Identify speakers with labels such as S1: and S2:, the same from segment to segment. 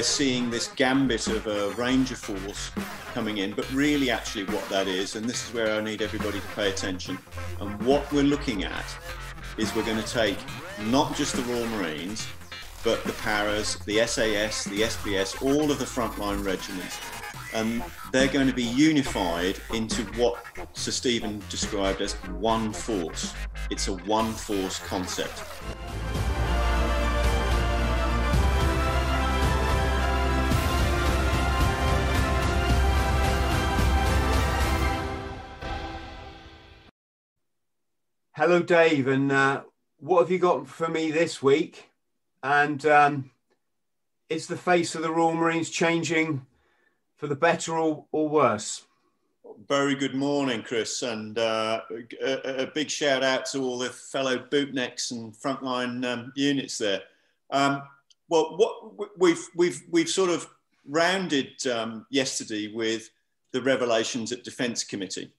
S1: we're seeing this gambit of a Ranger force coming in, but really, actually, what that is, and this is where I need everybody to pay attention. And what we're looking at is we're going to take not just the Royal Marines, but the paras, the SAS, the SBS, all of the frontline regiments, and they're going to be unified into what Sir Stephen described as one force. It's a one force concept.
S2: Hello, Dave, and uh, what have you got for me this week? And um, is the face of the Royal Marines changing for the better or, or worse?
S1: Very good morning, Chris, and uh, a, a, big shout out to all the fellow bootnecks and frontline um, units there. Um, well, what we've we've we've sort of rounded um, yesterday with the revelations at Defence Committee,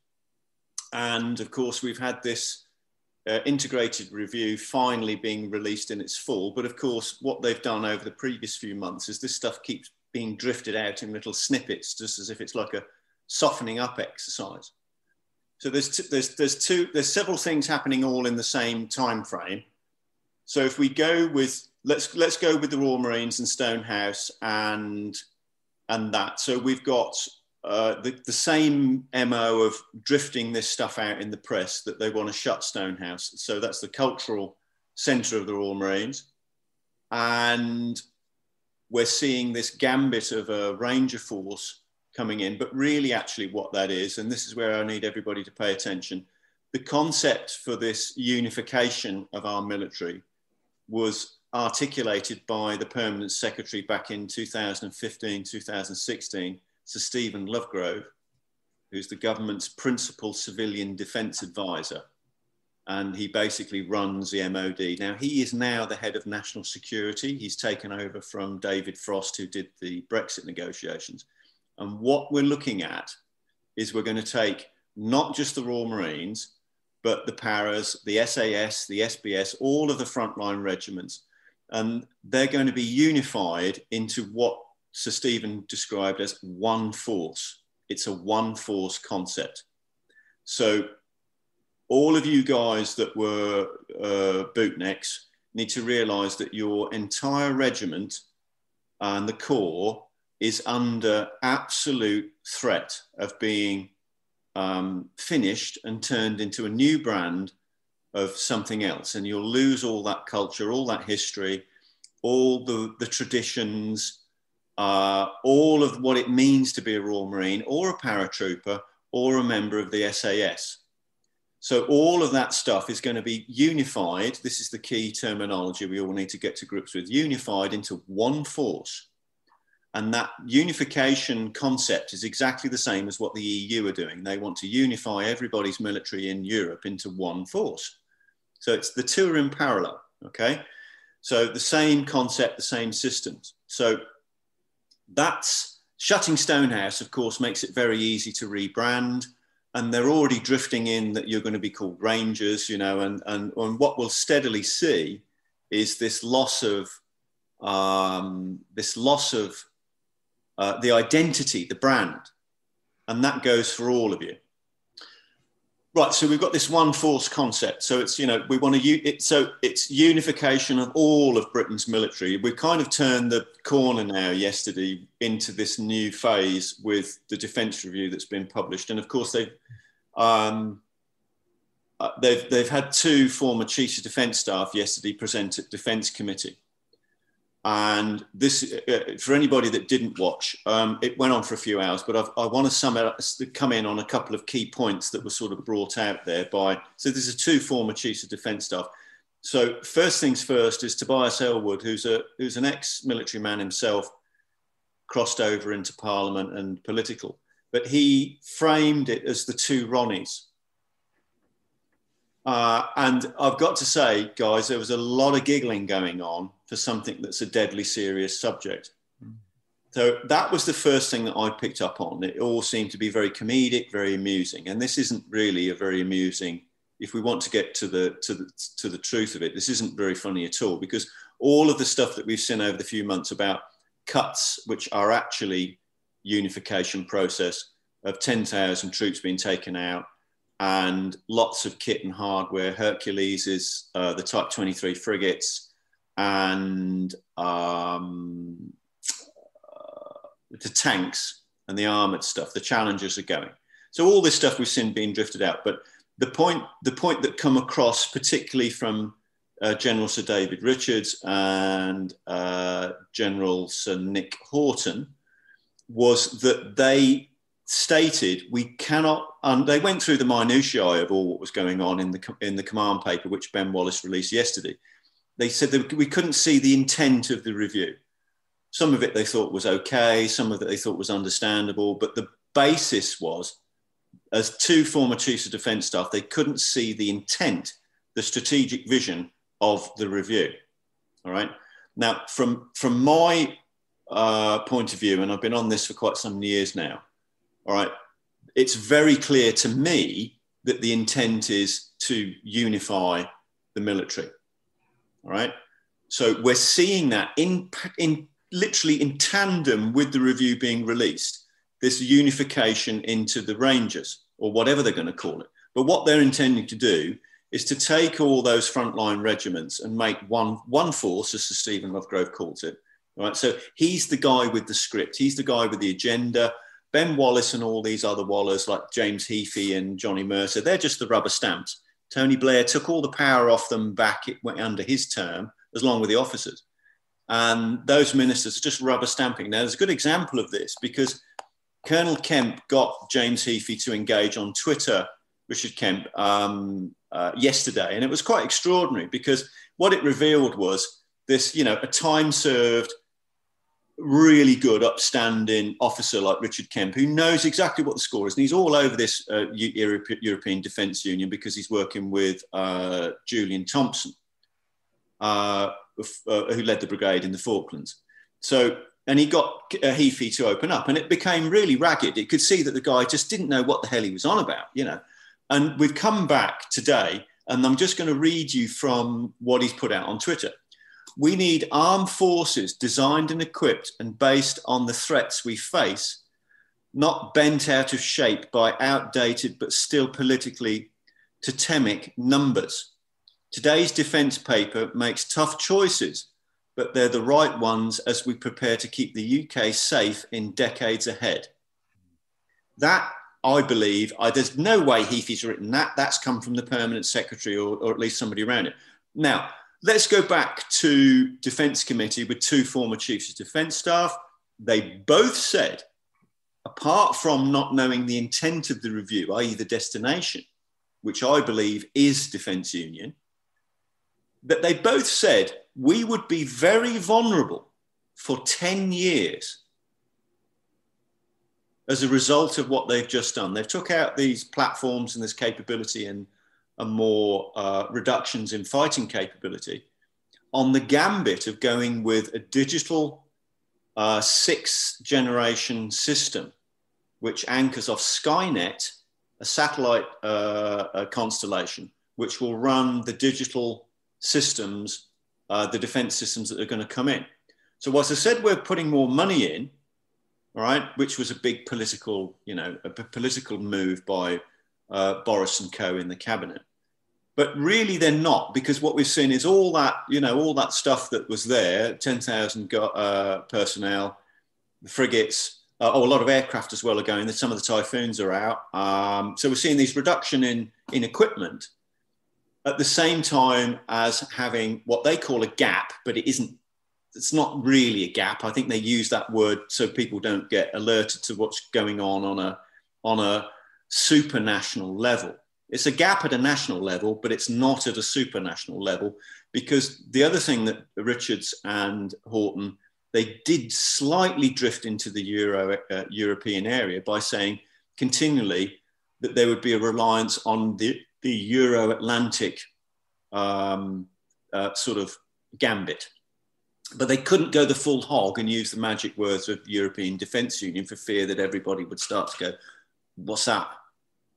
S1: and of course we've had this uh, integrated review finally being released in its full. But of course, what they've done over the previous few months is this stuff keeps being drifted out in little snippets, just as if it's like a softening up exercise. So there's there's there's two there's several things happening all in the same time frame. So if we go with let's let's go with the Royal Marines and Stonehouse and and that. So we've got uh, the, the same MO of drifting this stuff out in the press that they want to shut Stonehouse. So that's the cultural centre of the Royal Marines. And we're seeing this gambit of a Ranger force coming in, but really, actually, what that is, and this is where I need everybody to pay attention the concept for this unification of our military was articulated by the permanent secretary back in 2015, 2016 Sir Stephen Lovegrove, who's the government's principal civilian defence advisor. And he basically runs the MOD. Now, he is now the head of national security. He's taken over from David Frost, who did the Brexit negotiations. And what we're looking at is we're going to take not just the Royal Marines, but the paras, the SAS, the SBS, all of the frontline regiments. And they're going to be unified into what Sir Stephen described as one force. It's a one force concept. So, all of you guys that were uh, bootnecks need to realize that your entire regiment and the corps is under absolute threat of being um, finished and turned into a new brand of something else. And you'll lose all that culture, all that history, all the, the traditions, uh, all of what it means to be a Royal Marine or a paratrooper or a member of the SAS. So all of that stuff is going to be unified. This is the key terminology we all need to get to grips with, unified into one force. And that unification concept is exactly the same as what the EU are doing. They want to unify everybody's military in Europe into one force. So it's the two are in parallel, okay? So the same concept, the same systems. So that's shutting Stonehouse, of course, makes it very easy to rebrand. And they're already drifting in that you're going to be called Rangers, you know, and, and, and what we'll steadily see is this loss of um, this loss of uh, the identity, the brand, and that goes for all of you. Right, so we've got this one force concept. So it's you know we want to it, so it's unification of all of Britain's military. We've kind of turned the corner now yesterday into this new phase with the defence review that's been published, and of course they've um, uh, they've they've had two former chiefs of defence staff yesterday present at Defence Committee, and this, uh, for anybody that didn't watch, um, it went on for a few hours, but I've, i want to sum up, come in on a couple of key points that were sort of brought out there by. So there's two former chiefs of defence staff. So first things first is Tobias Ellwood, who's a who's an ex-military man himself, crossed over into Parliament and political, but he framed it as the two Ronnies. Uh, and I've got to say, guys, there was a lot of giggling going on for something that's a deadly serious subject. Mm. So that was the first thing that I picked up on. It all seemed to be very comedic, very amusing, and this isn't really a very amusing. If we want to get to the to the to the truth of it, this isn't very funny at all because all of the stuff that we've seen over the few months about cuts, which are actually unification process of 10,000 troops being taken out and lots of kit and hardware. Hercules is uh, the Type 23 frigates and um, uh, the tanks and the armored stuff. The Challengers are going. So all this stuff we've seen being drifted out. But the point, the point that come across, particularly from uh, General Sir David Richards and uh, General Sir Nick Houghton, was that they stated we cannot. Um, they went through the minutiae of all what was going on in the in the command paper, which Ben Wallace released yesterday. They said that we couldn't see the intent of the review. Some of it they thought was okay, some of it they thought was understandable, but the basis was, as two former chiefs of defence staff, they couldn't see the intent, the strategic vision of the review. All right. Now, from from my uh, point of view, and I've been on this for quite some years now, all right, it's very clear to me that the intent is to unify the military. All right. So we're seeing that in, in literally in tandem with the review being released, this unification into the Rangers or whatever they're going to call it. But what they're intending to do is to take all those frontline regiments and make one, one force, as Stephen Lovegrove calls it, Right. So he's the guy with the script. He's the guy with the agenda. Ben Wallace and all these other Wallers like James Heappey and Johnny Mercer, they're just the rubber stamps. Tony Blair took all the power off them back it went under his term, as long with the officers. And those ministers are just rubber stamping. Now, there's a good example of this because Colonel Kemp got James Heappey to engage on Twitter, Richard Kemp, um, uh, yesterday. And it was quite extraordinary because what it revealed was this, you know, a time served really good, upstanding officer like Richard Kemp, who knows exactly what the score is. And he's all over this uh, European Defence Union because he's working with uh, Julian Thompson, uh, uh, who led the brigade in the Falklands. So, and he got uh, Heappey to open up, and it became really ragged. It could see that the guy just didn't know what the hell he was on about, you know. And we've come back today, and I'm just going to read you from what he's put out on Twitter. We need armed forces designed and equipped and based on the threats we face, not bent out of shape by outdated but still politically totemic numbers. Today's defence paper makes tough choices, but they're the right ones as we prepare to keep the UK safe in decades ahead. That, I believe, I, there's no way Heappey's written that. That's come from the permanent secretary or, or at least somebody around it. Now, Let's go back to Defence Committee with two former chiefs of defence staff. They both said, apart from not knowing the intent of the review, i.e., the destination, which I believe is Defence Union, that they both said we would be very vulnerable for 10 years as a result of what they've just done. They've took out these platforms and this capability and and more uh, reductions in fighting capability on the gambit of going with a digital uh, six generation system, which anchors off Skynet, a satellite uh, a constellation, which will run the digital systems, uh, the defense systems that are going to come in. So, whilst I said we're putting more money in, all right, which was a big political, you know, a political move by uh, Boris and co in the cabinet but really they're not because what we've seen is all that you know all that stuff that was there 10,000 uh, personnel frigates uh, oh, a lot of aircraft as well are going some of the typhoons are out. Um, so we're seeing these reduction in in equipment at the same time as having what they call a gap but it isn't it's not really a gap. I think they use that word so people don't get alerted to what's going on on a on a supranational level it's a gap at a national level, but it's not at a supranational level because the other thing that Richards and Houghton they did slightly drift into the Euro, uh, European area by saying continually that there would be a reliance on the, the Euro Atlantic um, uh, sort of gambit. But they couldn't go the full hog and use the magic words of European Defence Union for fear that everybody would start to go, What's that?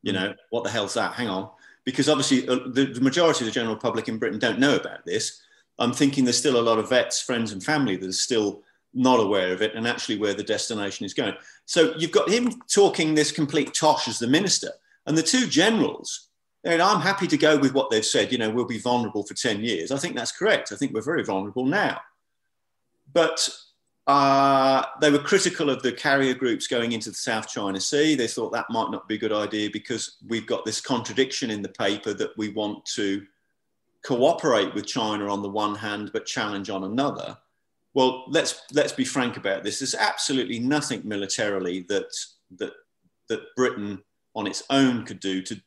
S1: You mm. know, what the hell's that? Hang on. Because obviously, uh, the, the majority of the general public in Britain don't know about this. I'm thinking there's still a lot of vets, friends, and family that are still not aware of it and actually where the destination is going. So you've got him talking this complete tosh as the minister, and the two generals. And I'm happy to go with what they've said. You know, we'll be vulnerable for 10 years. I think that's correct. I think we're very vulnerable now. But uh, they were critical of the carrier groups going into the South China Sea. They thought that might not be a good idea because we've got this contradiction in the paper that we want to cooperate with China on the one hand, but challenge on another. Well, let's let's be frank about this. There's absolutely nothing militarily that that that Britain on its own could do to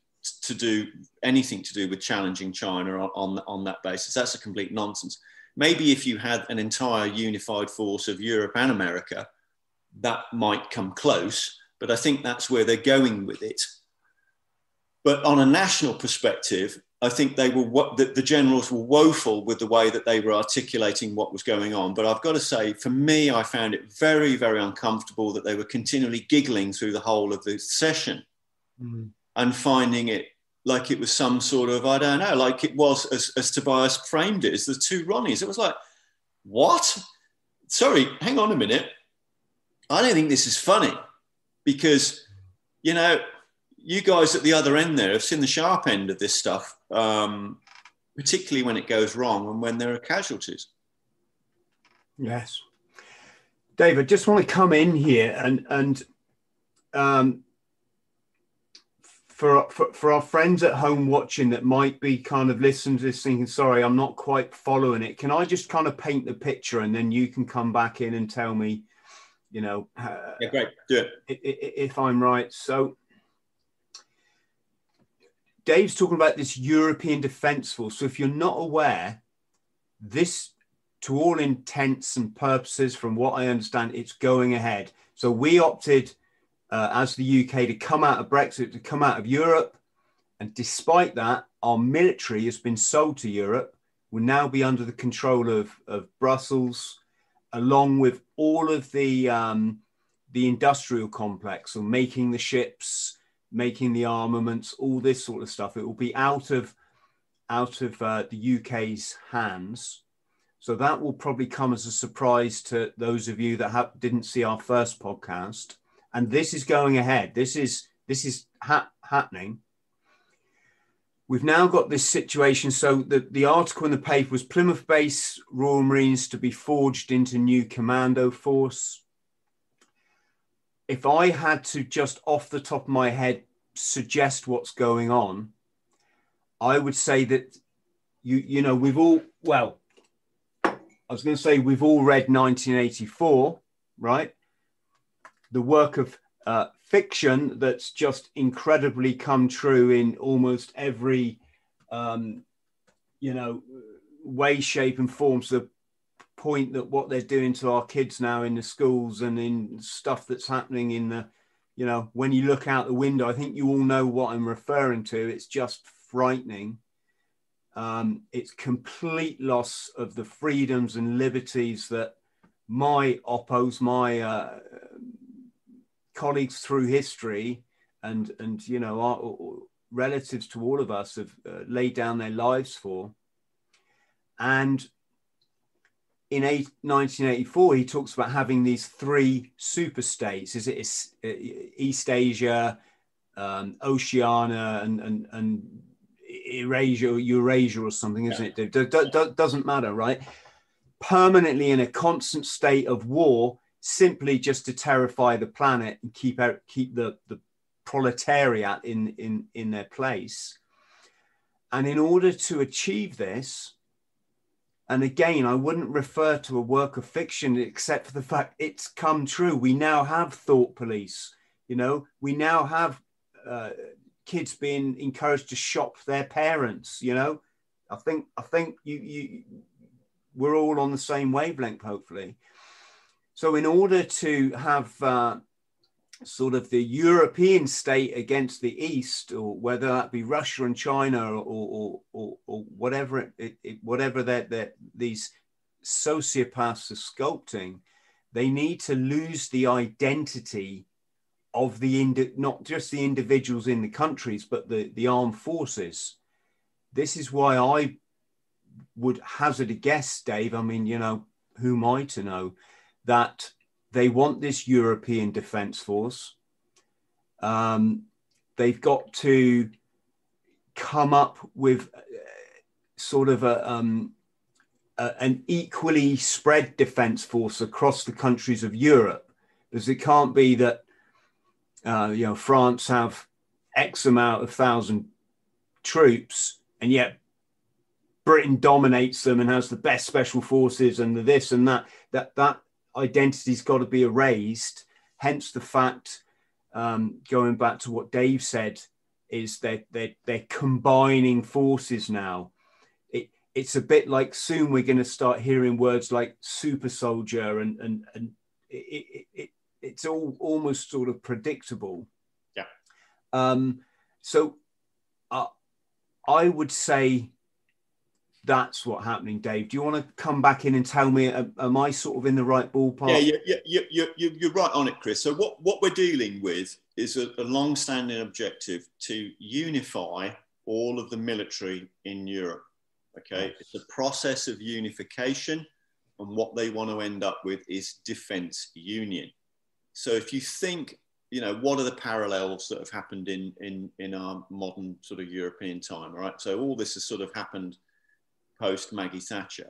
S1: to do anything to do with challenging China on, on, on that basis. That's a complete nonsense. Maybe if you had an entire unified force of Europe and America, that might come close. But I think that's where they're going with it. But on a national perspective, I think they were the, the generals were woeful with the way that they were articulating what was going on. But I've got to say, for me, I found it very, very uncomfortable that they were continually giggling through the whole of the session mm. and finding it like it was some sort of I don't know, like it was as, as Tobias framed it as the two Ronnies. It was like, what? Sorry, hang on a minute. I don't think this is funny because you know you guys at the other end there have seen the sharp end of this stuff, um, particularly when it goes wrong and when there are casualties.
S2: Yes, David, just want to come in here and and um, for, for for our friends at home watching that might be kind of listening to this thinking, sorry, I'm not quite following it. Can I just kind of paint the picture and then you can come back in and tell me, you know,
S1: uh, yeah, great, do it
S2: if I'm right. So Dave's talking about this European Defence Force. So if you're not aware, this, to all intents and purposes, from what I understand, it's going ahead. So we opted uh, as the UK to come out of Brexit, to come out of Europe. And despite that, our military has been sold to Europe, will now be under the control of, of Brussels, along with all of the, um, the industrial complex, so making the ships, making the armaments, all this sort of stuff. It will be out of out of uh, the UK's hands. So that will probably come as a surprise to those of you that ha- didn't see our first podcast. And this is going ahead. This is this is ha- happening. We've now got this situation. So the, the article in the paper was Plymouth base Royal Marines to be forged into new commando force if I had to just off the top of my head suggest what's going on, I would say that you you know we've all well, I was going to say we've all read 1984, right? The work of uh, fiction that's just incredibly come true in almost every um, you know way, shape, and form. So point that what they're doing to our kids now in the schools and in stuff that's happening in the you know when you look out the window i think you all know what i'm referring to it's just frightening um, it's complete loss of the freedoms and liberties that my oppos my uh, colleagues through history and and you know our relatives to all of us have uh, laid down their lives for and in 1984, he talks about having these three super states. Is it uh, East Asia, um, Oceania, and, and, and Eurasia, Eurasia or something, isn't it? it? Doesn't matter, right? Permanently in a constant state of war, simply just to terrify the planet and keep out, keep the, the proletariat in, in, in their place. And in order to achieve this, and again, I wouldn't refer to a work of fiction except for the fact it's come true. We now have thought police. You know, we now have uh, kids being encouraged to shop their parents. You know, I think I think you you we're all on the same wavelength, hopefully. So, in order to have uh, sort of the European state against the East, or whether that be Russia and China, or or, or, or whatever it, it, whatever that that these sociopaths are sculpting, they need to lose the identity of the indi- not just the individuals in the countries, but the the armed forces. This is why I would hazard a guess, Dave. I mean, you know, who am I to know? That they want this European Defence Force. Um, they've got to come up with uh, sort of a, um, a, an equally spread defence force across the countries of Europe, because it can't be that uh, you know France have X amount of thousand troops, and yet Britain dominates them and has the best special forces and the this and that. That that identity's got to be erased. Hence the fact, um, going back to what Dave said, is that they're, they're combining forces now. It, it's a bit like soon we're going to start hearing words like super soldier and and and it, it, it it's all almost sort of predictable.
S1: Yeah.
S2: Um, so uh, I would say that's what's happening, Dave. Do you want to come back in and tell me, am, I sort of in the right ballpark?
S1: Yeah, you, you, you, you, you're right on it, Chris. So what, what we're dealing with is a, a long-standing objective to unify all of the military in Europe. Okay, it's a process of unification, and what they want to end up with is defence union. So if you think, you know, what are the parallels that have happened in in in our modern sort of European time, right? So all this has sort of happened post Maggie Thatcher,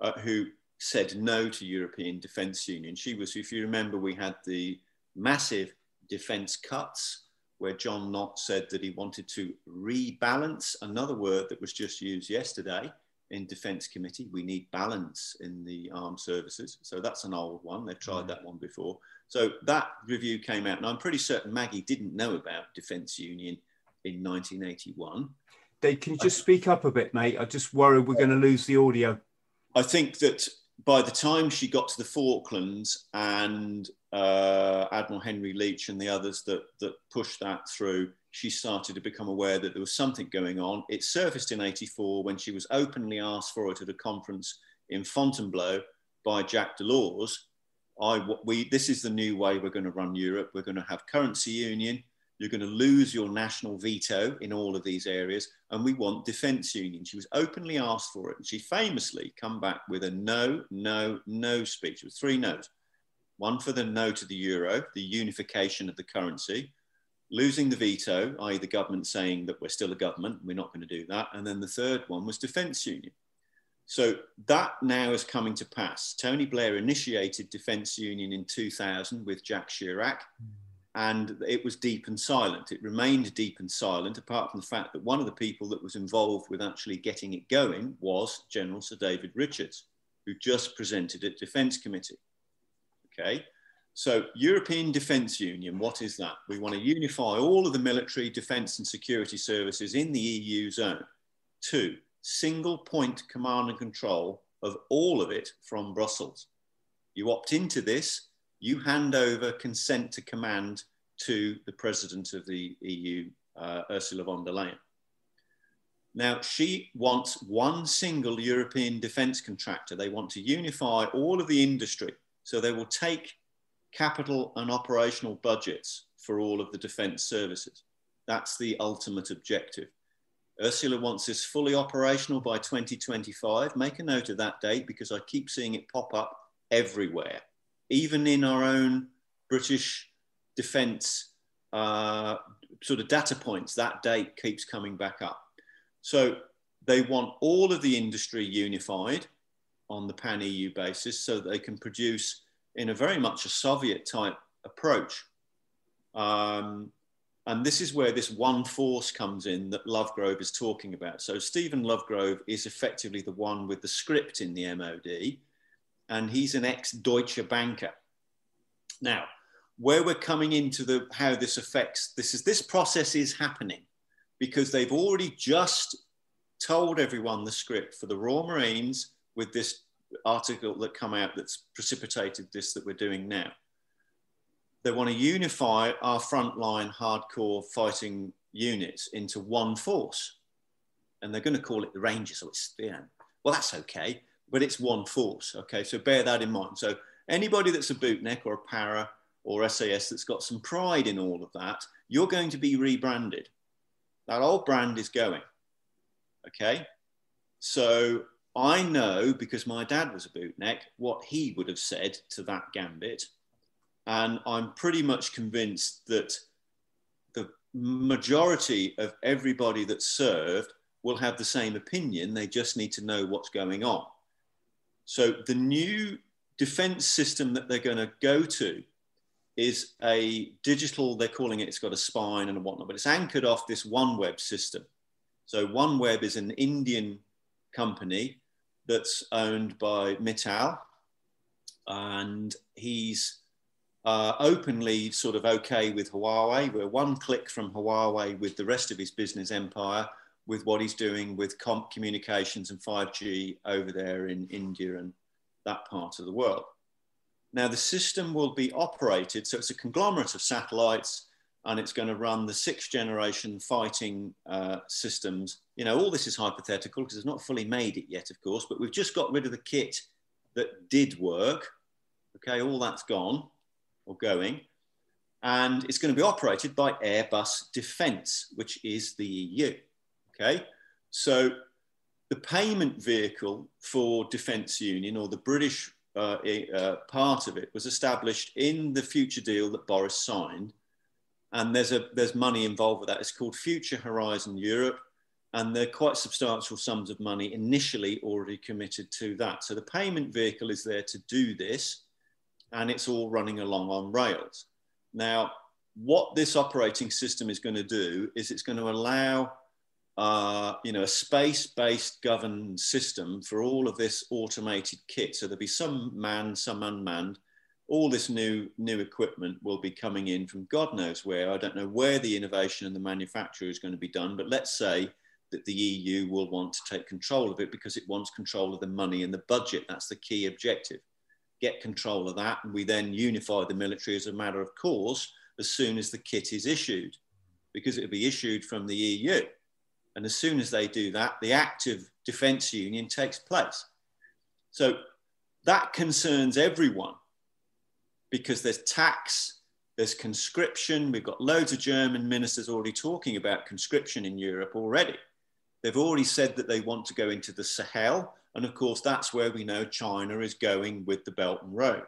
S1: uh, who said no to European Defence Union. She was, if you remember, we had the massive defence cuts where John Nott said that he wanted to rebalance, another word that was just used yesterday in Defence Committee. We need balance in the armed services. So that's an old one. They've tried mm. that one before. So that review came out, and I'm pretty certain Maggie didn't know about Defence Union in 1981.
S2: Can you just speak up a bit, mate? I just worry we're going to lose the audio.
S1: I think that by the time she got to the Falklands and uh, Admiral Henry Leach and the others that, that pushed that through, she started to become aware that there was something going on. It surfaced in 84 when she was openly asked for it at a conference in Fontainebleau by Jacques Delors. I, we, this is the new way we're going to run Europe. We're going to have currency union. You're going to lose your national veto in all of these areas. And we want defence union. She was openly asked for it. And she famously come back with a no, no, no speech. It was three no's. One for the no to the euro, the unification of the currency, losing the veto, i.e. the government saying that we're still a government, we're not going to do that. And then the third one was defence union. So that now is coming to pass. Tony Blair initiated defence union in 2000 with Jacques Chirac. And it was deep and silent. It remained deep and silent, apart from the fact that one of the people that was involved with actually getting it going was General Sir David Richards, who just presented at Defence Committee. Okay, so European Defence Union, what is that? We want to unify all of the military, defence and security services in the EU zone. Two, single point command and control of all of it from Brussels. You opt into this, you hand over consent to command to the president of the EU, uh, Ursula von der Leyen. Now, she wants one single European defence contractor. They want to unify all of the industry. So they will take capital and operational budgets for all of the defence services. That's the ultimate objective. Ursula wants this fully operational by 2025. Make a note of that date because I keep seeing it pop up everywhere even in our own British defence uh, sort of data points, that date keeps coming back up. So they want all of the industry unified on the pan EU basis so they can produce in a very much a Soviet type approach. Um, and this is where this one force comes in that Lovegrove is talking about. So Stephen Lovegrove is effectively the one with the script in the MOD and he's an ex-Deutsche banker. Now, where we're coming into the how this affects this is this process is happening because they've already just told everyone the script for the Royal Marines with this article that come out that's precipitated this that we're doing now. They want to unify our frontline hardcore fighting units into one force. And they're going to call it the Rangers. So it's, yeah, well, that's okay but it's one force. Okay, so bear that in mind. So anybody that's a bootneck or a para or SAS that's got some pride in all of that, you're going to be rebranded. That old brand is going. Okay, so I know because my dad was a bootneck what he would have said to that gambit. And I'm pretty much convinced that the majority of everybody that served will have the same opinion. They just need to know what's going on. So the new defense system that they're going to go to is a digital, they're calling it, it's got a spine and a whatnot, but it's anchored off this OneWeb system. So OneWeb is an Indian company that's owned by Mittal, and he's uh, openly sort of okay with Huawei. We're one click from Huawei with the rest of his business empire, with what he's doing with communications and 5G over there in India and that part of the world. Now, the system will be operated, so it's a conglomerate of satellites and it's going to run the sixth generation fighting uh, systems. You know, all this is hypothetical because it's not fully made it yet, of course, but we've just got rid of the kit that did work. Okay, all that's gone or going. And it's going to be operated by Airbus Defence, which is the EU. Okay, so the payment vehicle for Defence Union or the British uh, uh, part of it was established in the future deal that Boris signed and there's a there's money involved with that. It's called Future Horizon Europe, and there are quite substantial sums of money initially already committed to that. So the payment vehicle is there to do this, and it's all running along on rails. Now, what this operating system is going to do is it's going to allow uh, you know, a space-based governed system for all of this automated kit. So there'll be some manned, some unmanned, all this new new equipment will be coming in from God knows where. I don't know where the innovation and the manufacture is going to be done, but let's say that the EU will want to take control of it because it wants control of the money and the budget. That's the key objective. Get control of that, and we then unify the military as a matter of course as soon as the kit is issued, because it'll be issued from the EU. And as soon as they do that, the active defence union takes place. So that concerns everyone because there's tax, there's conscription. We've got loads of German ministers already talking about conscription in Europe already. They've already said that they want to go into the Sahel. And of course, that's where we know China is going with the Belt and Road.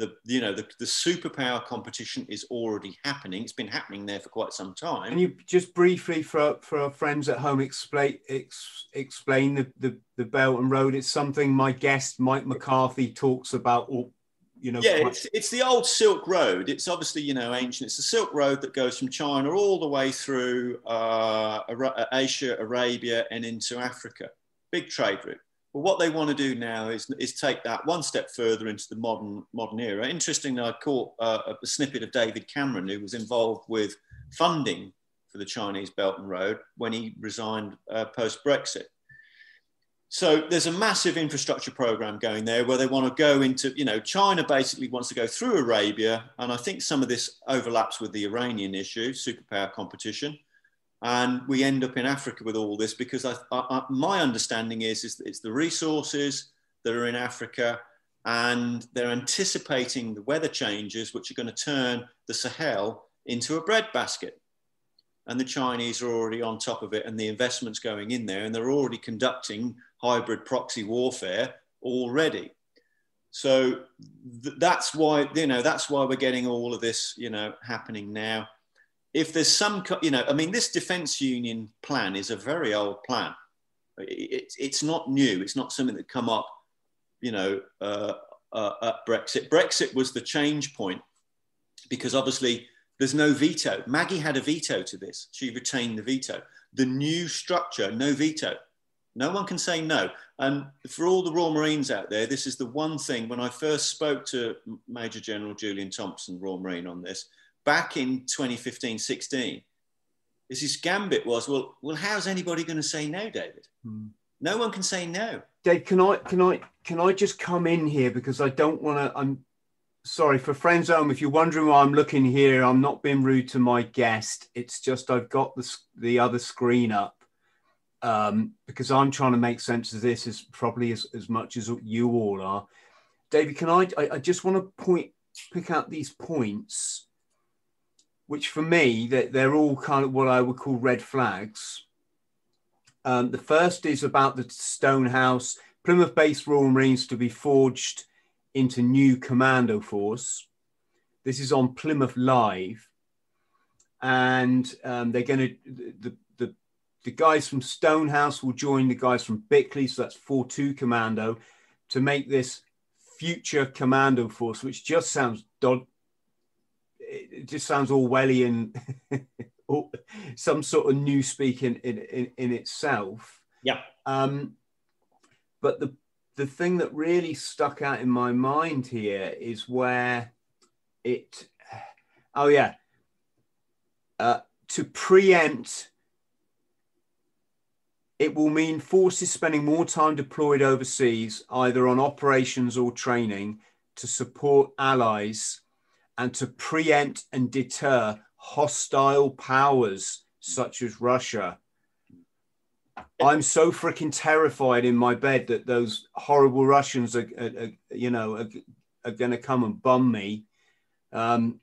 S1: The, you know, the, the superpower competition is already happening. It's been happening there for quite some time.
S2: Can you just briefly, for, for our friends at home, explain ex, explain the, the, the Belt and Road? It's something my guest, Mike McCarthy, talks about all, you know.
S1: Yeah, it's, it's the old Silk Road. It's obviously, you know, ancient. It's the Silk Road that goes from China all the way through uh, Asia, Arabia, and into Africa. Big trade route. But what they want to do now is, is take that one step further into the modern modern era. Interestingly, I caught uh, a snippet of David Cameron, who was involved with funding for the Chinese Belt and Road when he resigned uh, post Brexit. So there's a massive infrastructure program going there where they want to go into, you know, China basically wants to go through Arabia. And I think some of this overlaps with the Iranian issue, superpower competition. And we end up in Africa with all this because I, I, my understanding is, is it's the resources that are in Africa and they're anticipating the weather changes, which are going to turn the Sahel into a breadbasket. And the Chinese are already on top of it and the investments going in there and they're already conducting hybrid proxy warfare already. So th- that's why you know that's why we're getting all of this you know happening now. If there's some you know I mean this defence union plan is a very old plan. It, it's not new. It's not something that come up you know uh, uh, at Brexit. Brexit was the change point because obviously there's no veto. Maggie had a veto to this. She retained the veto. The new structure, no veto. No one can say no. And for all the Royal Marines out there, this is the one thing when I first spoke to Major General Julian Thompson, Royal Marine, on this back in 2015 16. His gambit was, well, well, how's anybody going to say no, David? Hmm. No one can say no.
S2: Dave, can I can I can I just come in here because I don't want to. I'm sorry for friends home. If you're wondering why I'm looking here, I'm not being rude to my guest. It's just I've got the the other screen up um, because I'm trying to make sense of this as probably as, as much as you all are. David, can I, I, I just want to point, pick out these points, which for me, they're, they're all kind of what I would call red flags. Um, the first is about the Stonehouse Plymouth based Royal Marines to be forged into new commando force. This is on Plymouth Live. And um, they're going to, the, the, the guys from Stonehouse will join the guys from Bickleigh, so that's 4 2 Commando, to make this future commando force, which just sounds it just sounds Orwellian, some sort of new speak in, in, in itself.
S1: Yeah.
S2: Um, but the the thing that really stuck out in my mind here is where it. Oh yeah. Uh, to preempt, it will mean forces spending more time deployed overseas, either on operations or training, to support allies and to preempt and deter hostile powers such as Russia. I'm so freaking terrified in my bed that those horrible Russians are, are, are you know, are, are going to come and bum me. Um,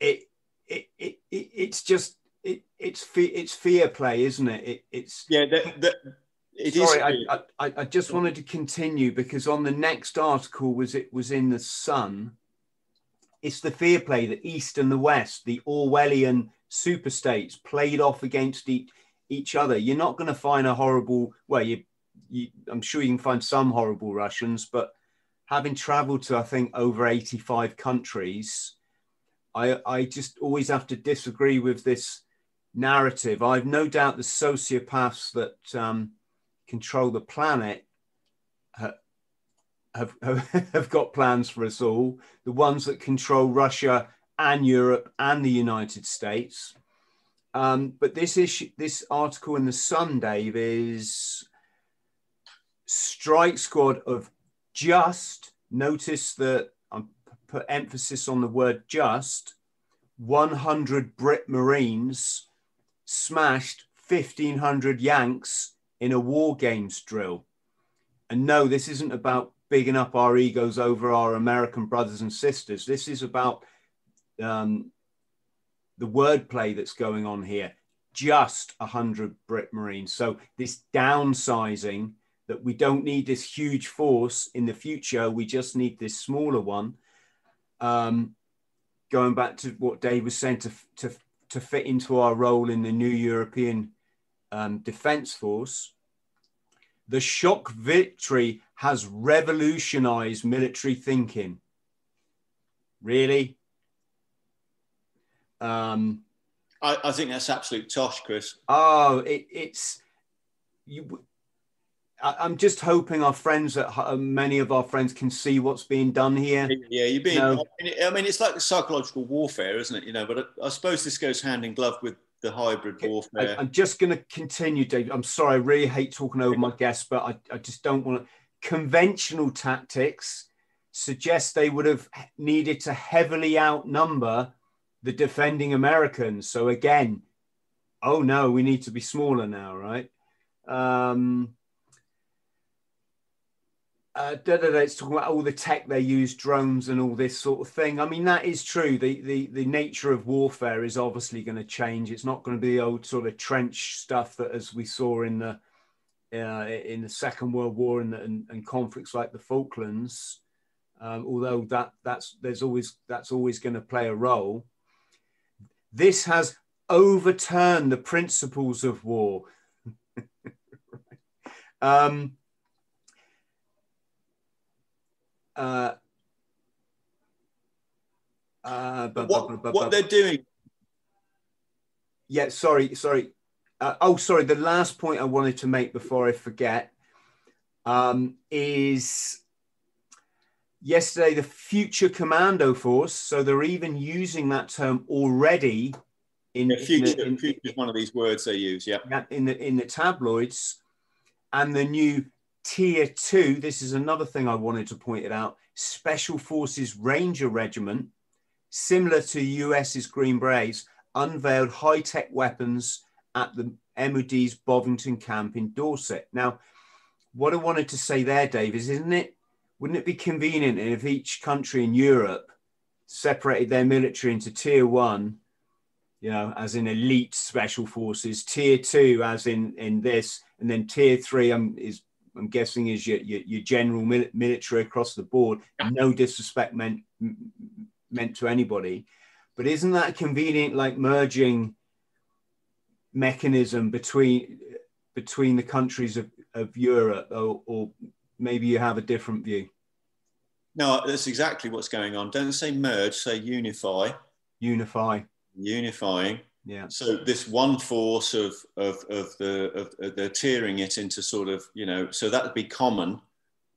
S2: it, it, it, it, it's just it, it's fe- it's fear play, isn't it? it it's
S1: yeah. That, that, it
S2: sorry,
S1: is.
S2: I, I, I just wanted to continue because on the next article was it was in the Sun it's the fear play, the East and the West, the Orwellian superstates played off against each, each other. You're not going to find a horrible, well, you, you, I'm sure you can find some horrible Russians, but having traveled to, I think, over 85 countries, I, I just always have to disagree with this narrative. I've no doubt the sociopaths that um, control the planet have, have, have got plans for us all, the ones that control Russia and Europe and the United States. Um, but this issue, this article in the Sun, Dave, is strike squad of just. Notice that I put emphasis on the word just. 100 Brit Marines smashed 1,500 Yanks in a war games drill. And no, this isn't about bigging up our egos over our American brothers and sisters. This is about um, the wordplay that's going on here. Just 100 Brit Marines. So, this downsizing that we don't need this huge force in the future, we just need this smaller one. Um, going back to what Dave was saying, to, to, to fit into our role in the new European um, Defence Force, the shock victory has revolutionized military thinking. Really? Um,
S1: I, I, think that's absolute tosh, Chris.
S2: Oh, it, it's you. I, am just hoping our friends that uh, many of our friends can see what's being done here.
S1: Yeah, you're being. You know, I mean, it's like the psychological warfare, isn't it? You know, but I, I suppose this goes hand in glove with the hybrid warfare.
S2: I, am just going to continue, Dave. I'm sorry, I really hate talking over my guests, but I, I just don't want to conventional tactics suggest they would have needed to heavily outnumber the defending Americans. So again, oh no, we need to be smaller now, right? Um, uh, it's talking about all the tech they use, drones and all this sort of thing. I mean, that is true. The the, the nature of warfare is obviously going to change. It's not going to be the old sort of trench stuff that, as we saw in the uh, in the Second World War and, and, and conflicts like the Falklands. Um, although that that's there's always that's always going to play a role. This has overturned the principles of war. um, uh,
S1: uh, what, what they're doing.
S2: Yeah, sorry, sorry. Uh, oh, sorry. The last point I wanted to make before I forget um, is yesterday the Future Commando Force. So they're even using that term already.
S1: In, yeah, future, in, future is one of these words they use. Yeah.
S2: In the in the tabloids, and the new Tier Two. This is another thing I wanted to point it out. Special Forces Ranger Regiment, similar to US's Green Berets, unveiled high tech weapons at the MOD's Bovington camp in Dorset. Now, what I wanted to say there, Dave, is isn't it, wouldn't it be convenient if each country in Europe separated their military into tier one you know, as in elite special forces, tier two, as in in this, and then tier three um, is I'm guessing is your your, your general mil- military across the board. No disrespect meant meant to anybody, but isn't that convenient? Like merging mechanism between between the countries of, of Europe, or, or maybe you have a different view.
S1: No, that's exactly what's going on. Don't say merge, say unify.
S2: Unify
S1: unifying.
S2: Yeah.
S1: So this one force of of of the of, of the tearing it into sort of you know so that would be common,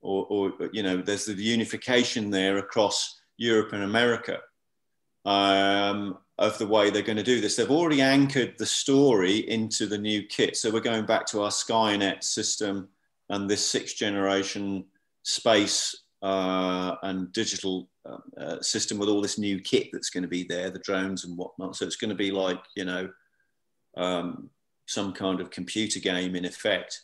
S1: or or you know there's the unification there across Europe and America. Um, of the way they're going to do this. They've already anchored the story into the new kit. So we're going back to our Skynet system and this sixth generation space uh, and digital um, uh, system with all this new kit that's going to be there, the drones and whatnot. So it's going to be like, you know, um, some kind of computer game in effect.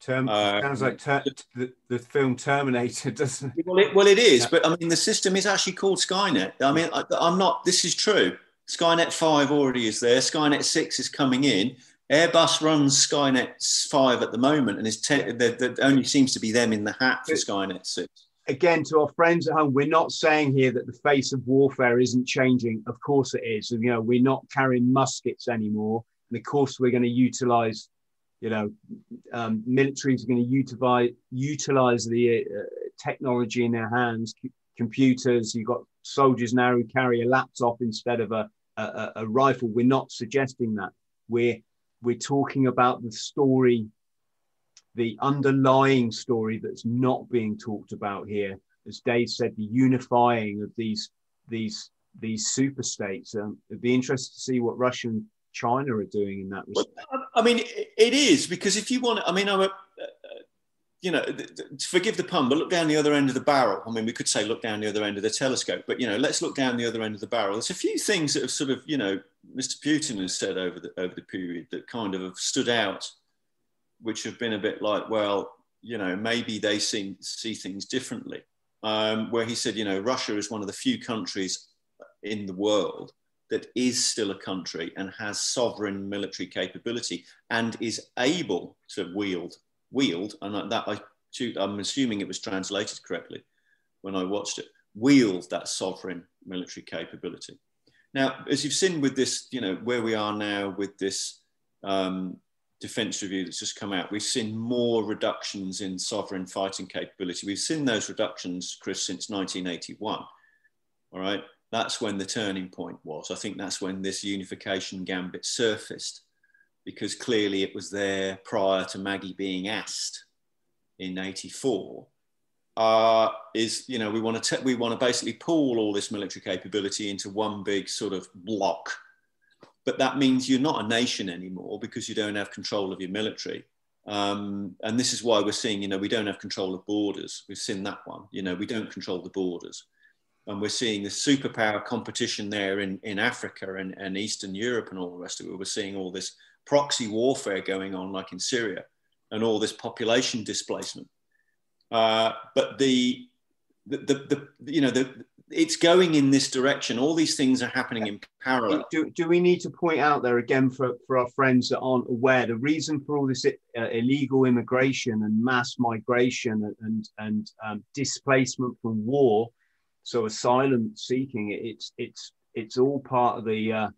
S2: Term, uh, sounds like ter- the, the film Terminator, doesn't
S1: it? Well, it, well, it is, but I mean, the system is actually called Skynet. I mean, I, I'm not, this is true. Skynet 5 already is there, Skynet 6 is coming in. Airbus runs Skynet 5 at the moment, and te- there, there only seems to be them in the hat for Skynet 6
S2: again, to our friends at home, we're not saying here that the face of warfare isn't changing. Of course it is. And, you know, we're not carrying muskets anymore. And of course, we're going to utilize, you know, um, militaries are going to utilize, utilize the uh, technology in their hands, c- computers. You've got soldiers now who carry a laptop instead of a, a, a rifle. We're not suggesting that. We're, we're talking about the story the underlying story that's not being talked about here, as Dave said, the unifying of these these these super states. Um, it'd be interesting to see what Russia and China are doing in that respect.
S1: Well, I mean, it is because if you want, I mean, I'm a, you know, forgive the pun, but look down the other end of the barrel. I mean, we could say look down the other end of the telescope, but you know, let's look down the other end of the barrel. There's a few things that have sort of, you know, Mr. Putin has said over the over the period that kind of have stood out which have been a bit like, well, you know, maybe they see, see things differently. Um, where he said, you know, Russia is one of the few countries in the world that is still a country and has sovereign military capability and is able to wield wield and that I I'm assuming it was translated correctly when I watched it wield that sovereign military capability. Now, as you've seen with this, you know where we are now with this um, defence review that's just come out, we've seen more reductions in sovereign fighting capability. We've seen those reductions, Chris, since 1981. All right, that's when the turning point was. I think that's when this unification gambit surfaced, because clearly it was there prior to Maggie being asked in 84. Uh, is you know we want to we want to basically pool all this military capability into one big sort of block but that means you're not a nation anymore because you don't have control of your military. Um, and this is why we're seeing, you know, we don't have control of borders. We've seen that one. You know, we don't control the borders. And we're seeing the superpower competition there in, in Africa and, and Eastern Europe and all the rest of it. We're seeing all this proxy warfare going on, like in Syria, and all this population displacement. Uh, but the, the, the, the, you know, the, it's going in this direction. All these things are happening in parallel.
S2: Do, do we need to point out there again for, for our friends that aren't aware the reason for all this uh, illegal immigration and mass migration and and um, displacement from war, so asylum seeking, it's it's it's all part of the. Uh,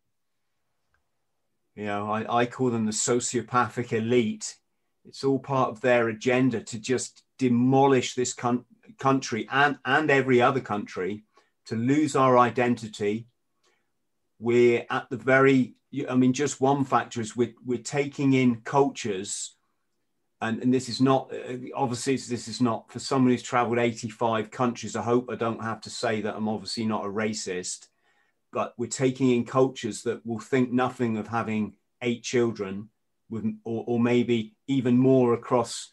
S2: you know, I, I call them the sociopathic elite. It's all part of their agenda to just demolish this con- country and, and every other country to lose our identity. We're at the very, I mean, just one factor is we're, we're taking in cultures. And, and this is not, uh, obviously, this is not for someone who's traveled 85 countries. I hope I don't have to say that I'm obviously not a racist, but we're taking in cultures that will think nothing of having eight children with, or, or maybe even more across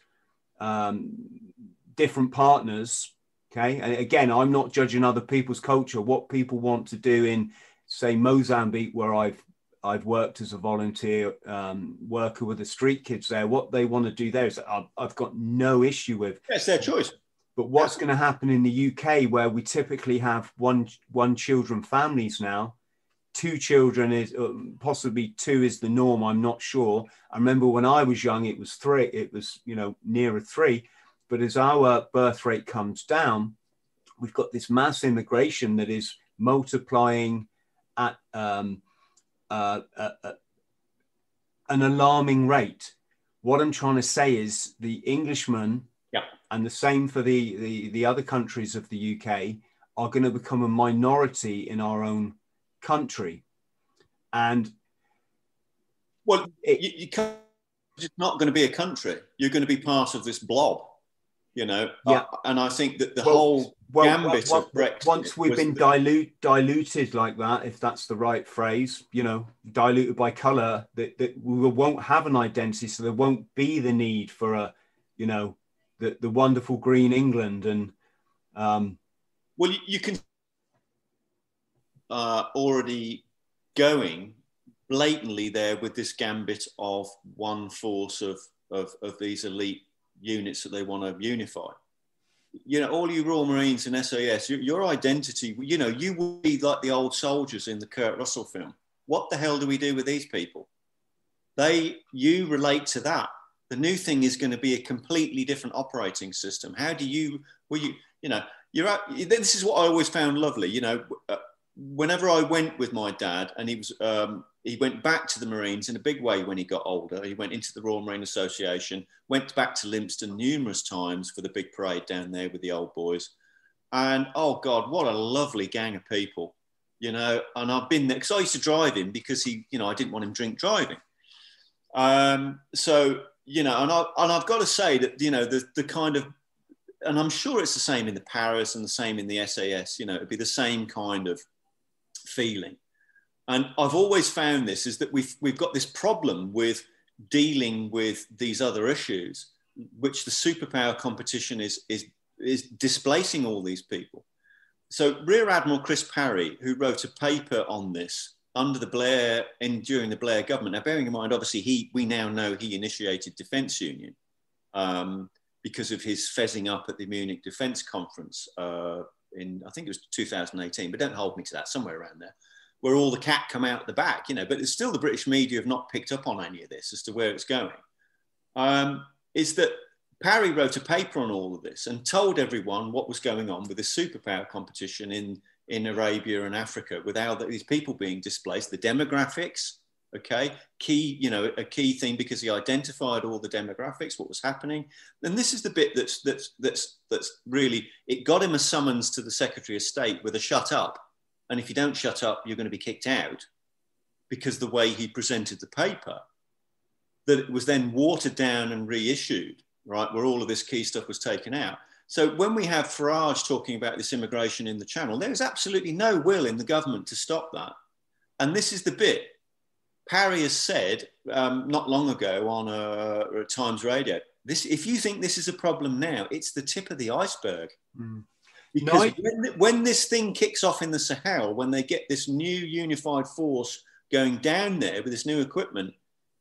S2: um, different partners Okay. And again, I'm not judging other people's culture, what people want to do in, say, Mozambique, where I've I've worked as a volunteer um, worker with the street kids there. What they want to do there is I've, I've got no issue with.
S1: It's their choice.
S2: But what's going to happen in the UK, where we typically have one one children families now, two children is uh, possibly two is the norm. I'm not sure. I remember when I was young, it was three. It was you know nearer three, but as our birth rate comes down, we've got this mass immigration that is multiplying at um, uh, uh, uh, an alarming rate. What I'm trying to say is the Englishmen,
S1: yeah.
S2: And the same for the, the, the other countries of the UK, are going to become a minority in our own country. And
S1: well, it, you, you can't, it's not going to be a country. You're going to be part of this blob you know.
S2: Yeah.
S1: Uh, and I think that the
S2: well,
S1: whole well, gambit well, of Brexit.
S2: Once we've been dilute, diluted like that, if that's the right phrase, you know, diluted by colour, that, that we won't have an identity, so there won't be the need for a, you know, the, the wonderful green England and. Um,
S1: well, you, you can uh, already going blatantly there with this gambit of one force of, of, of these elite units that they want to unify. You know, all you Royal Marines and SAS, your, your identity, you know, you will be like the old soldiers in the Kurt Russell film. What the hell do we do with these people? They, you relate to that. The new thing is going to be a completely different operating system. How do you, well, you, you know, you're at, this is what I always found lovely. You know, uh, whenever I went with my dad, and he was um, he went back to the Marines in a big way when he got older. He went into the Royal Marine Association, went back to Lympstone numerous times for the big parade down there with the old boys, and oh God, what a lovely gang of people, you know. And I've been there because I used to drive him because he, you know, I didn't want him drink driving. Um, so you know, and I and I've got to say that you know the the kind of and I'm sure it's the same in the Paris and the same in the SAS. You know, it'd be the same kind of feeling. And I've always found this is that we've, we've got this problem with dealing with these other issues, which the superpower competition is, is, is displacing all these people. So Rear Admiral Chris Parry, who wrote a paper on this under the Blair and during the Blair government. Now, bearing in mind, obviously, he we now know he initiated Defence Union um, because of his fezzing up at the Munich Defence Conference uh, in I think it was 2018, but don't hold me to that, somewhere around there, where all the cat come out the back, you know. But it's still the British media have not picked up on any of this as to where it's going. Um, is that Parry wrote a paper on all of this and told everyone what was going on with the superpower competition in in Arabia and Africa, without these people being displaced, the demographics, okay key you know a key thing because he identified all the demographics what was happening. And this is the bit that's that's that's that's really it got him a summons to the secretary of state with a shut up. And if you don't shut up you're going to be kicked out because the way he presented the paper that it was then watered down and reissued right where all of this key stuff was taken out so when we have Farage talking about this immigration in the channel there is absolutely no will in the government to stop that and this is the bit Parry has said um, not long ago on a, a, Times Radio, this, if you think this is a problem now, it's the tip of the iceberg. Mm. Because no, when, when this thing kicks off in the Sahel, when they get this new unified force going down there with this new equipment,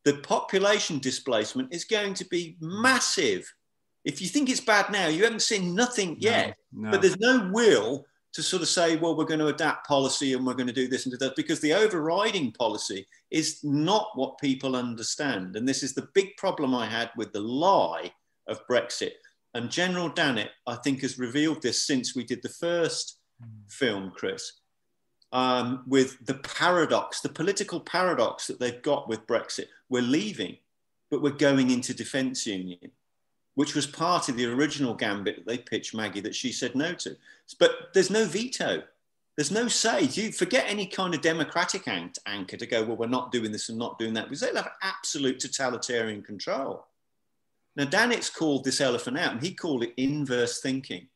S1: the population displacement is going to be massive. If you think it's bad now, you haven't seen nothing yet, no, no. but there's no will to sort of say, well, we're going to adapt policy and we're going to do this and do that, because the overriding policy is not what people understand. And this is the big problem I had with the lie of Brexit. And General Dannatt, I think, has revealed this since we did the first film, Chris, um, with the paradox, the political paradox that they've got with Brexit. We're leaving, but we're going into defence union which was part of the original gambit that they pitched Maggie that she said no to. But there's no veto. There's no say. You forget any kind of democratic anchor to go, well, we're not doing this and not doing that, because they'll have absolute totalitarian control. Now, Dannatt's called this elephant out, and he called it inverse thinking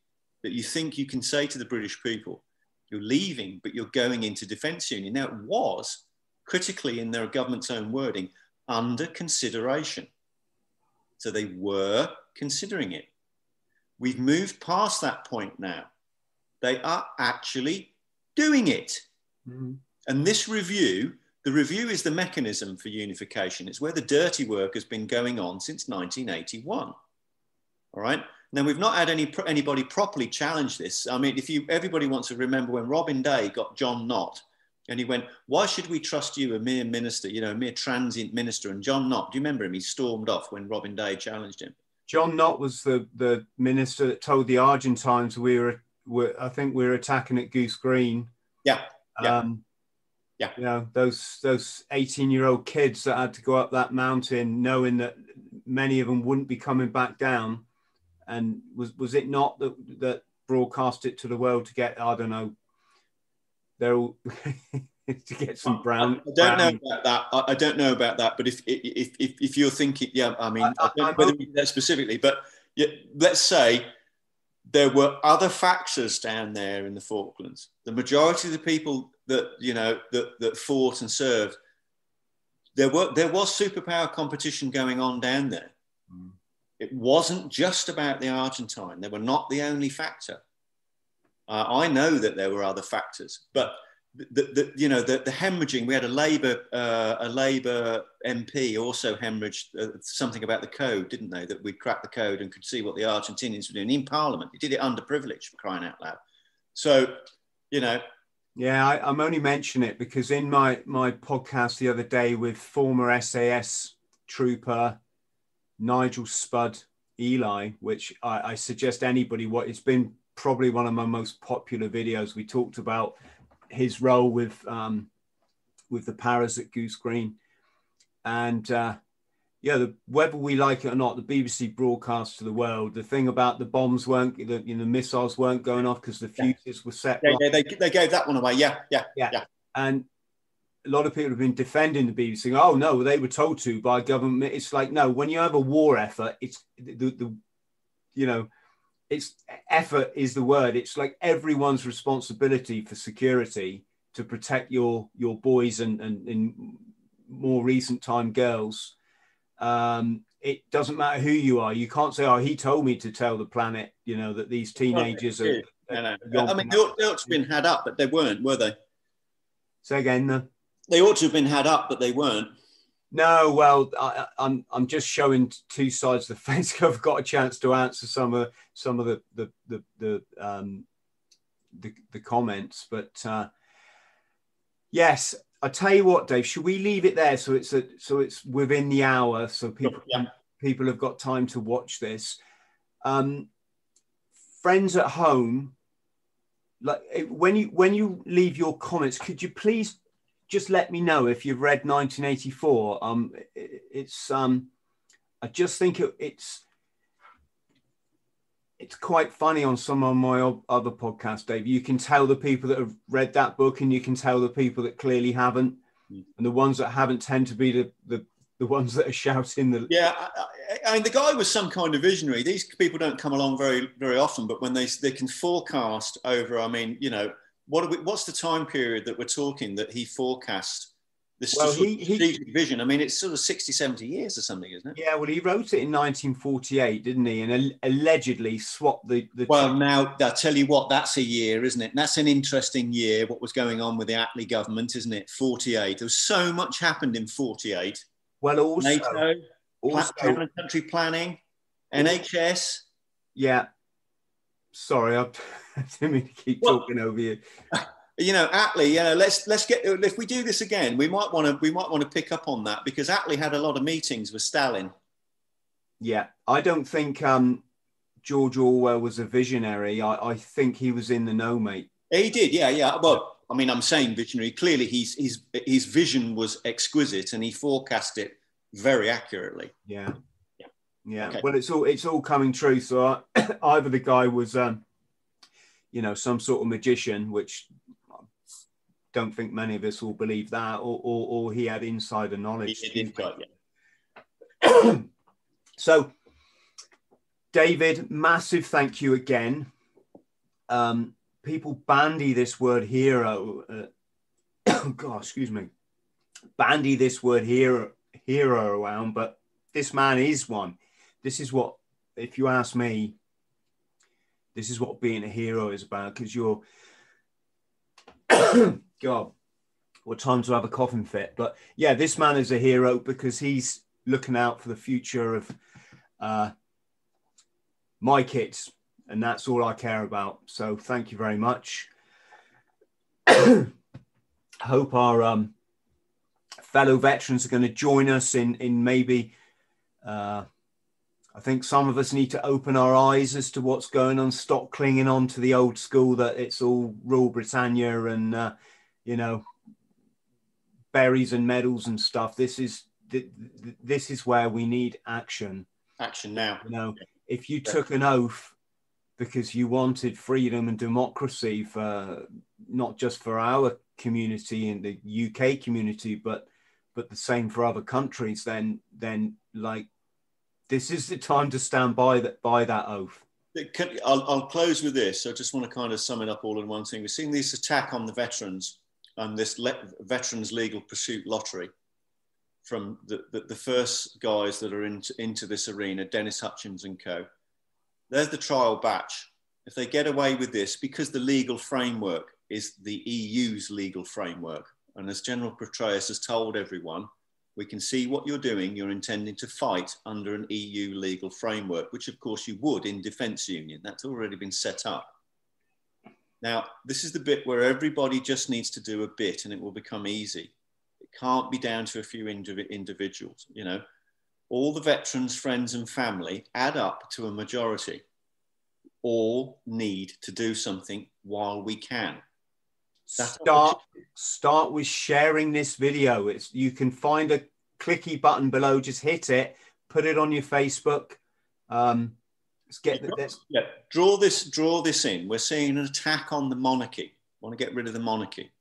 S1: that you think you can say to the British people, you're leaving, but you're going into defence union. Now, it was critically in their government's own wording under consideration. So they were considering it. We've moved past that point now. They are actually doing it. Mm-hmm. And this review, the review is the mechanism for unification. It's where the dirty work has been going on since 1981. All right. Now we've not had any anybody properly challenge this. I mean, if you everybody wants to remember when Robin Day got John Nott And he went, Why should we trust you, a mere minister, you know, a mere transient minister? And John Nott, do you remember him? He stormed off when Robin Day challenged him.
S2: John Nott was the, the minister that told the Argentines we were, were I think we were attacking at Goose Green.
S1: Yeah.
S2: Yeah. Um, yeah. You know, those those 18 year old kids that had to go up that mountain knowing that many of them wouldn't be coming back down. And was was it not that that broadcast it to the world to get, I don't know, they're all to get some brown.
S1: I don't brown. know about that. I, don't know about that. But if if if, if you're thinking, yeah, I mean, I, I don't know whether that specifically, but yeah, let's say there were other factors down there in the Falklands. The majority of the people that you know that that fought and served, there were there was superpower competition going on down there. Mm. It wasn't just about the Argentine. They were not the only factor. Uh, I know that there were other factors, but the, the, you know the, the hemorrhaging. We had a Labour uh, a Labour MP also hemorrhaged uh, something about the code, didn't they? That we cracked the code and could see what the Argentinians were doing in Parliament. He did it underprivileged, for crying out loud. So, you know.
S2: Yeah, I, am only mentioning it because in my my podcast the other day with former SAS trooper Nigel Spud Ely which I, I suggest anybody what it's been probably one of my most popular videos. We talked about his role with um, with the Paras at Goose Green, and uh, yeah, the, whether we like it or not, the BBC broadcast to the world. The thing about the bombs weren't, the you know, missiles weren't going off because the fuses yeah. were set.
S1: Yeah, yeah, they, they gave that one away. Yeah, yeah,
S2: yeah, yeah. And a lot of people have been defending the BBC. Saying, Oh no, they were told to by government. It's like no, when you have a war effort, it's the, the you know it's effort is the word. It's like everyone's responsibility for security to protect your your boys and and in more recent time girls. Um, it doesn't matter who you are. You can't say, "Oh, he told me to tell the planet," you know, that these teenagers are.
S1: I mean, they ought, they ought, to have been had up, but they weren't, were they?
S2: Say again. The...
S1: They ought to have been had up, but they weren't.
S2: No, well, I, am I'm, I'm just showing two sides of the fence. I've got a chance to answer some of some of the the the the, um, the, the comments, but uh, yes, I tell you what, Dave. Should we leave it there so it's a, so it's within the hour, so people yeah. people have got time to watch this. Um, friends at home, like when you when you leave your comments, could you please just let me know if you've read 1984. Um, it, it's um, I just think it, it's it's quite funny on some of my other podcasts, Dave. You can tell the people that have read that book, and you can tell the people that clearly haven't, mm. and the ones that haven't tend to be the the, the ones that are shouting the.
S1: Yeah, I, I mean, the guy was some kind of visionary. These people don't come along very very often, but when they they can forecast over, I mean, you know what we, what's the time period that we're talking that he forecast this well, he, he, vision? I mean, it's sort of 60, 70 years or something, isn't it?
S2: Yeah, well, he wrote it in 1948, didn't he? And allegedly swapped the. the
S1: well, now, I tell you what, that's a year, isn't it? And that's an interesting year, what was going on with the Attlee government, isn't it? 48. There was so much happened in 48.
S2: Well, also.
S1: NATO, also, country planning, NHS.
S2: Yeah. Sorry, I didn't mean to keep well, talking over you.
S1: You know, Attlee. You know, let's let's get if we do this again, we might want to we might want to pick up on that because Attlee had a lot of meetings with Stalin.
S2: Yeah, I don't think um, George Orwell was a visionary. I, I think he was in the know, mate.
S1: He did, yeah, yeah. Well, I mean, I'm saying visionary. Clearly, he's, his his vision was exquisite, and he forecast it very accurately.
S2: Yeah, yeah, yeah. Okay. Well, it's all it's all coming true. So either the guy was um, you know, some sort of magician, which I don't think many of us will believe that, or, or, or he had insider knowledge. He did, yeah. so, David, massive thank you again. Um, people bandy this word hero. Uh, oh God, excuse me. Bandy this word hero, hero around, but this man is one. This is what, if you ask me, this is what being a hero is about because you're, God, what time to have a coffin fit. But yeah, this man is a hero because he's looking out for the future of uh, my kids. And that's all I care about. So thank you very much. I hope our um, fellow veterans are going to join us in in maybe. Uh, I think some of us need to open our eyes as to what's going on. Stop clinging on to the old school that it's all rule Britannia and uh, you know berries and medals and stuff. This is this is where we need action.
S1: Action now.
S2: You know, if you took an oath because you wanted freedom and democracy for not just for our community in the UK community, but but the same for other countries, then then like this is the time to stand by that by that oath.
S1: Can, I'll, I'll close with this. I just want to kind of sum it up all in one thing. We're seeing this attack on the veterans and this le- veterans legal pursuit lottery from the, the, the, first guys that are into, into this arena, Dennis Hutchings and co. There's the trial batch. If they get away with this, because the legal framework is the EU's legal framework, and as General Petraeus has told everyone, we can see what you're doing. You're intending to fight under an EU legal framework, which of course you would in defence union. That's already been set up. Now, this is the bit where everybody just needs to do a bit and it will become easy. It can't be down to a few indiv individuals, you know. All the veterans, friends and family add up to a majority. All need to do something while we can.
S2: Start start with sharing this video. It's you can find a clicky button below, just hit it, put it on your Facebook. Um, let's get
S1: the, yeah, draw this draw this in. We're seeing an attack on the monarchy. Want to get rid of the monarchy.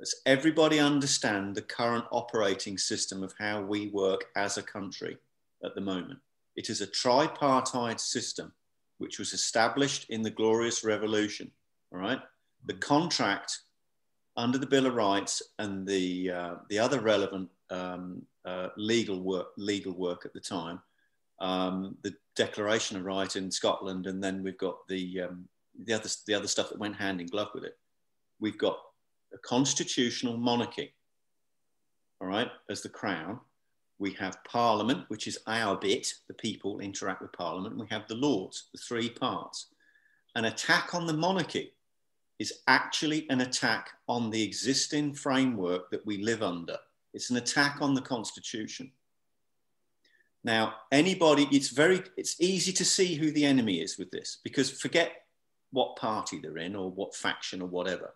S1: Let's everybody understand the current operating system of how we work as a country at the moment. It is a tripartite system which was established in the Glorious Revolution. All right. The contract under the Bill of Rights and the, uh, the other relevant um, uh, legal, work, legal work at the time, um, the Declaration of Right in Scotland, and then we've got the, um, the, other, the other stuff that went hand in glove with it. We've got a constitutional monarchy, all right, as the crown. We have Parliament, which is our bit, the people interact with Parliament. We have the Lords, the three parts. An attack on the monarchy is actually an attack on the existing framework that we live under. It's an attack on the Constitution. Now, anybody, it's very, it's easy to see who the enemy is with this because forget what party they're in or what faction or whatever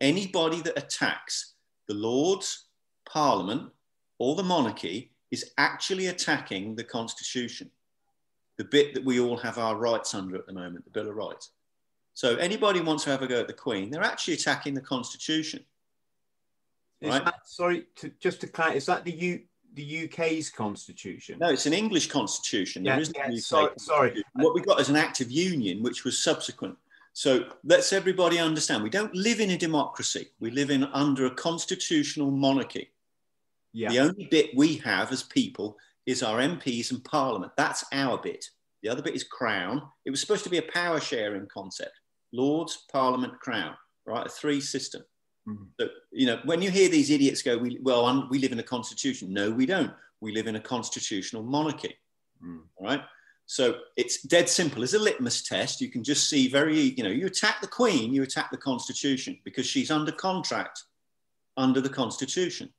S1: anybody that attacks the Lords, Parliament, or the monarchy is actually attacking the Constitution, the bit that we all have our rights under at the moment, the Bill of Rights. So anybody wants to have a go at the Queen, they're actually attacking the Constitution.
S2: Right? That, sorry, to, just to clarify, is that the U, the UK's constitution?
S1: No, it's an English constitution.
S2: There yeah, yeah, sorry, sorry.
S1: What we got is an act of union, which was subsequent. So let's everybody understand we don't live in a democracy, we live in under a constitutional monarchy. Yeah. The only bit we have as people is our MPs and Parliament. That's our bit. The other bit is Crown. It was supposed to be a power sharing concept Lords, Parliament, Crown, right? A three system. Mm-hmm. So, you know, when you hear these idiots go, we, well, we live in a constitution. No, we don't. We live in a constitutional monarchy. Mm. All right. So it's dead simple. As a litmus test, you can just see very, you know, you attack the Queen, you attack the Constitution because she's under contract under the Constitution.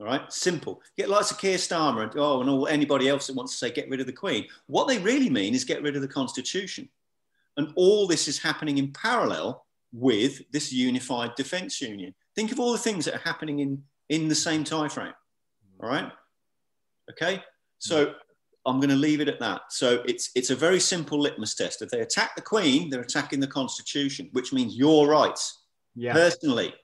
S1: All right, simple. Get lots of Keir Starmer and oh, and all anybody else that wants to say get rid of the Queen. What they really mean is get rid of the Constitution, and all this is happening in parallel with this unified defence union. Think of all the things that are happening in in the same time frame. All right. Okay. So I'm going to leave it at that. So it's it's a very simple litmus test. If they attack the Queen, they're attacking the Constitution, which means your rights yeah. personally.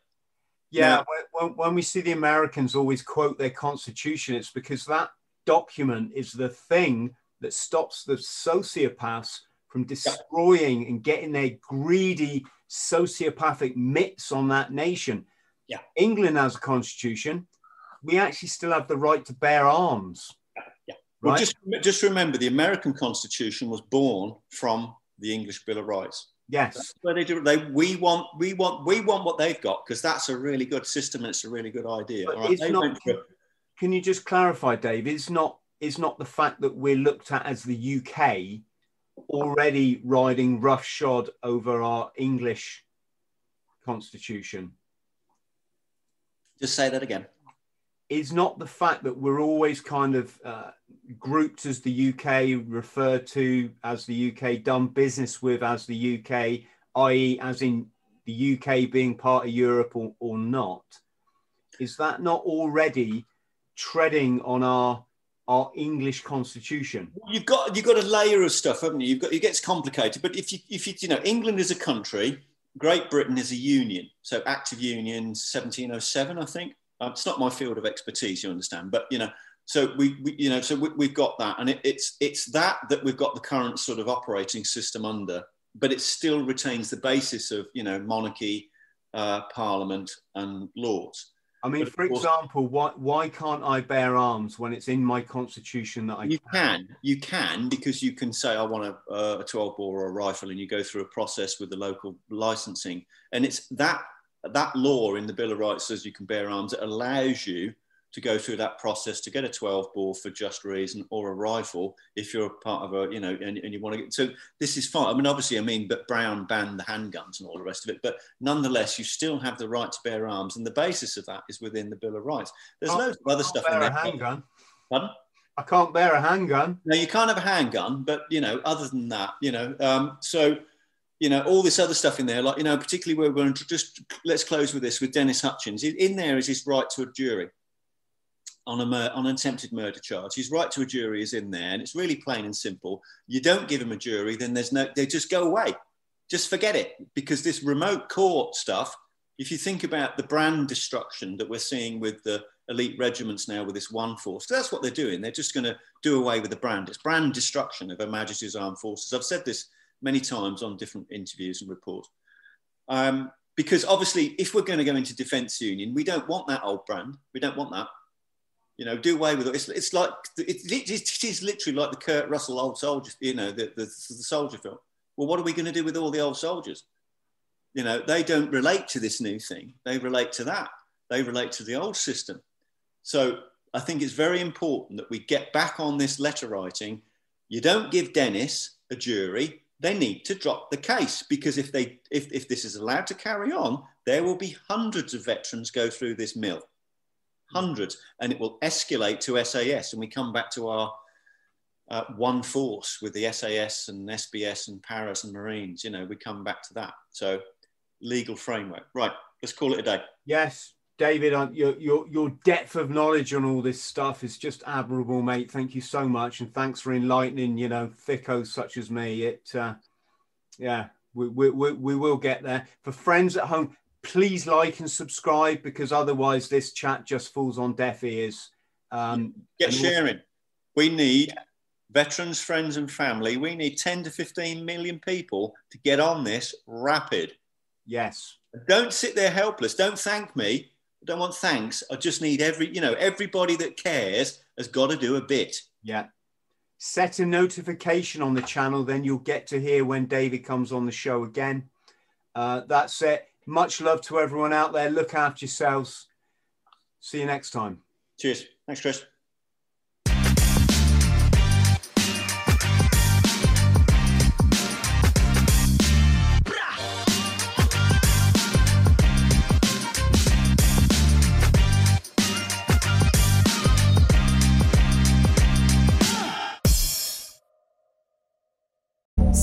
S2: Yeah, now, when, when we see the Americans always quote their Constitution, it's because that document is the thing that stops the sociopaths from destroying yeah. and getting their greedy sociopathic mitts on that nation.
S1: Yeah.
S2: England has a constitution. We actually still have the right to bear arms.
S1: Well, right? just just remember, the American Constitution was born from the English Bill of Rights.
S2: Yes,
S1: that's where they do. They we want we want we want what they've got because that's a really good system and it's a really good idea.
S2: It's not, can, can you just clarify, Dave? It's not it's not the fact that we're looked at as the UK already riding roughshod over our English constitution.
S1: Just say that again.
S2: Is not the fact that we're always kind of uh, grouped as the UK, referred to as the UK, done business with as the UK, i.e., as in the UK being part of Europe or, or not? Is that not already treading on our our English constitution?
S1: You've got you've got a layer of stuff, haven't you? You've got it gets complicated. But if you if you you know England is a country, Great Britain is a union. So active union 1707, I think. Um, it's not my field of expertise, you understand. But you know, so we, we you know so we, have got that, and it, it's it's that that we've got the current sort of operating system under. But it still retains the basis of you know monarchy, uh, parliament, and laws.
S2: I mean, for example, why why can't I bear arms when it's in my constitution that I
S1: you can? can you can because you can say I want a, a 12 bore or a rifle, and you go through a process with the local licensing, and it's that that law in the Bill of Rights says you can bear arms. It allows you to go through that process to get a 12 bore for just reason or a rifle if you're a part of a you know and, and you want to get so this is fine. I mean obviously i mean but brown banned the handguns and all the rest of it but nonetheless you still have the right to bear arms and the basis of that is within the bill of rights. There's loads of other stuff
S2: in there. handgun.
S1: Pardon?
S2: i can't bear a handgun.
S1: No you can't have a handgun but you know other than that you know um, so you know, all this other stuff in there, like, you know, particularly where we're going to just let's close with this with Dennis Hutchings. In there is his right to a jury on, a, on an attempted murder charge. His right to a jury is in there, and it's really plain and simple. You don't give him a jury, then there's no, they just go away. Just forget it, because this remote court stuff, if you think about the brand destruction that we're seeing with the elite regiments now with this one force, that's what they're doing. They're just going to do away with the brand. It's brand destruction of Her Majesty's Armed Forces. I've said this many times on different interviews and reports. Um, because obviously, if we're going to go into defence union, we don't want that old brand. We don't want that. You know, do away with it. It's, it's like it, it, is literally like the Kurt Russell old soldier. You know, the, the, the soldier film. Well, what are we going to do with all the old soldiers? You know, they don't relate to this new thing. They relate to that. They relate to the old system. So I think it's very important that we get back on this letter writing. You don't give Dennis a jury. They need to drop the case because if they if, if this is allowed to carry on, there will be hundreds of veterans go through this mill hundreds, and it will escalate to SAS. And we come back to our uh, one force with the SAS and SBS and Paras and Marines. You know, we come back to that. So, legal framework. Right, let's call it a day.
S2: Yes, David, your, your, your depth of knowledge on all this stuff is just admirable, mate. Thank you so much. And thanks for enlightening, you know, thickos such as me. It, uh, yeah, we, we, we, we will get there. For friends at home, please like and subscribe because otherwise this chat just falls on deaf ears. Um,
S1: Get sharing. Also- we need veterans, friends, and family. We need 10 to 15 million people to get on this rapid.
S2: Yes.
S1: Don't sit there helpless. Don't thank me. I don't want thanks. I just need every, you know, everybody that cares has got to do a bit.
S2: Yeah. Set a notification on the channel, then you'll get to hear when David comes on the show again. Uh, that's it. Much love to everyone out there. Look after yourselves. See you next time.
S1: Cheers. Thanks, Chris.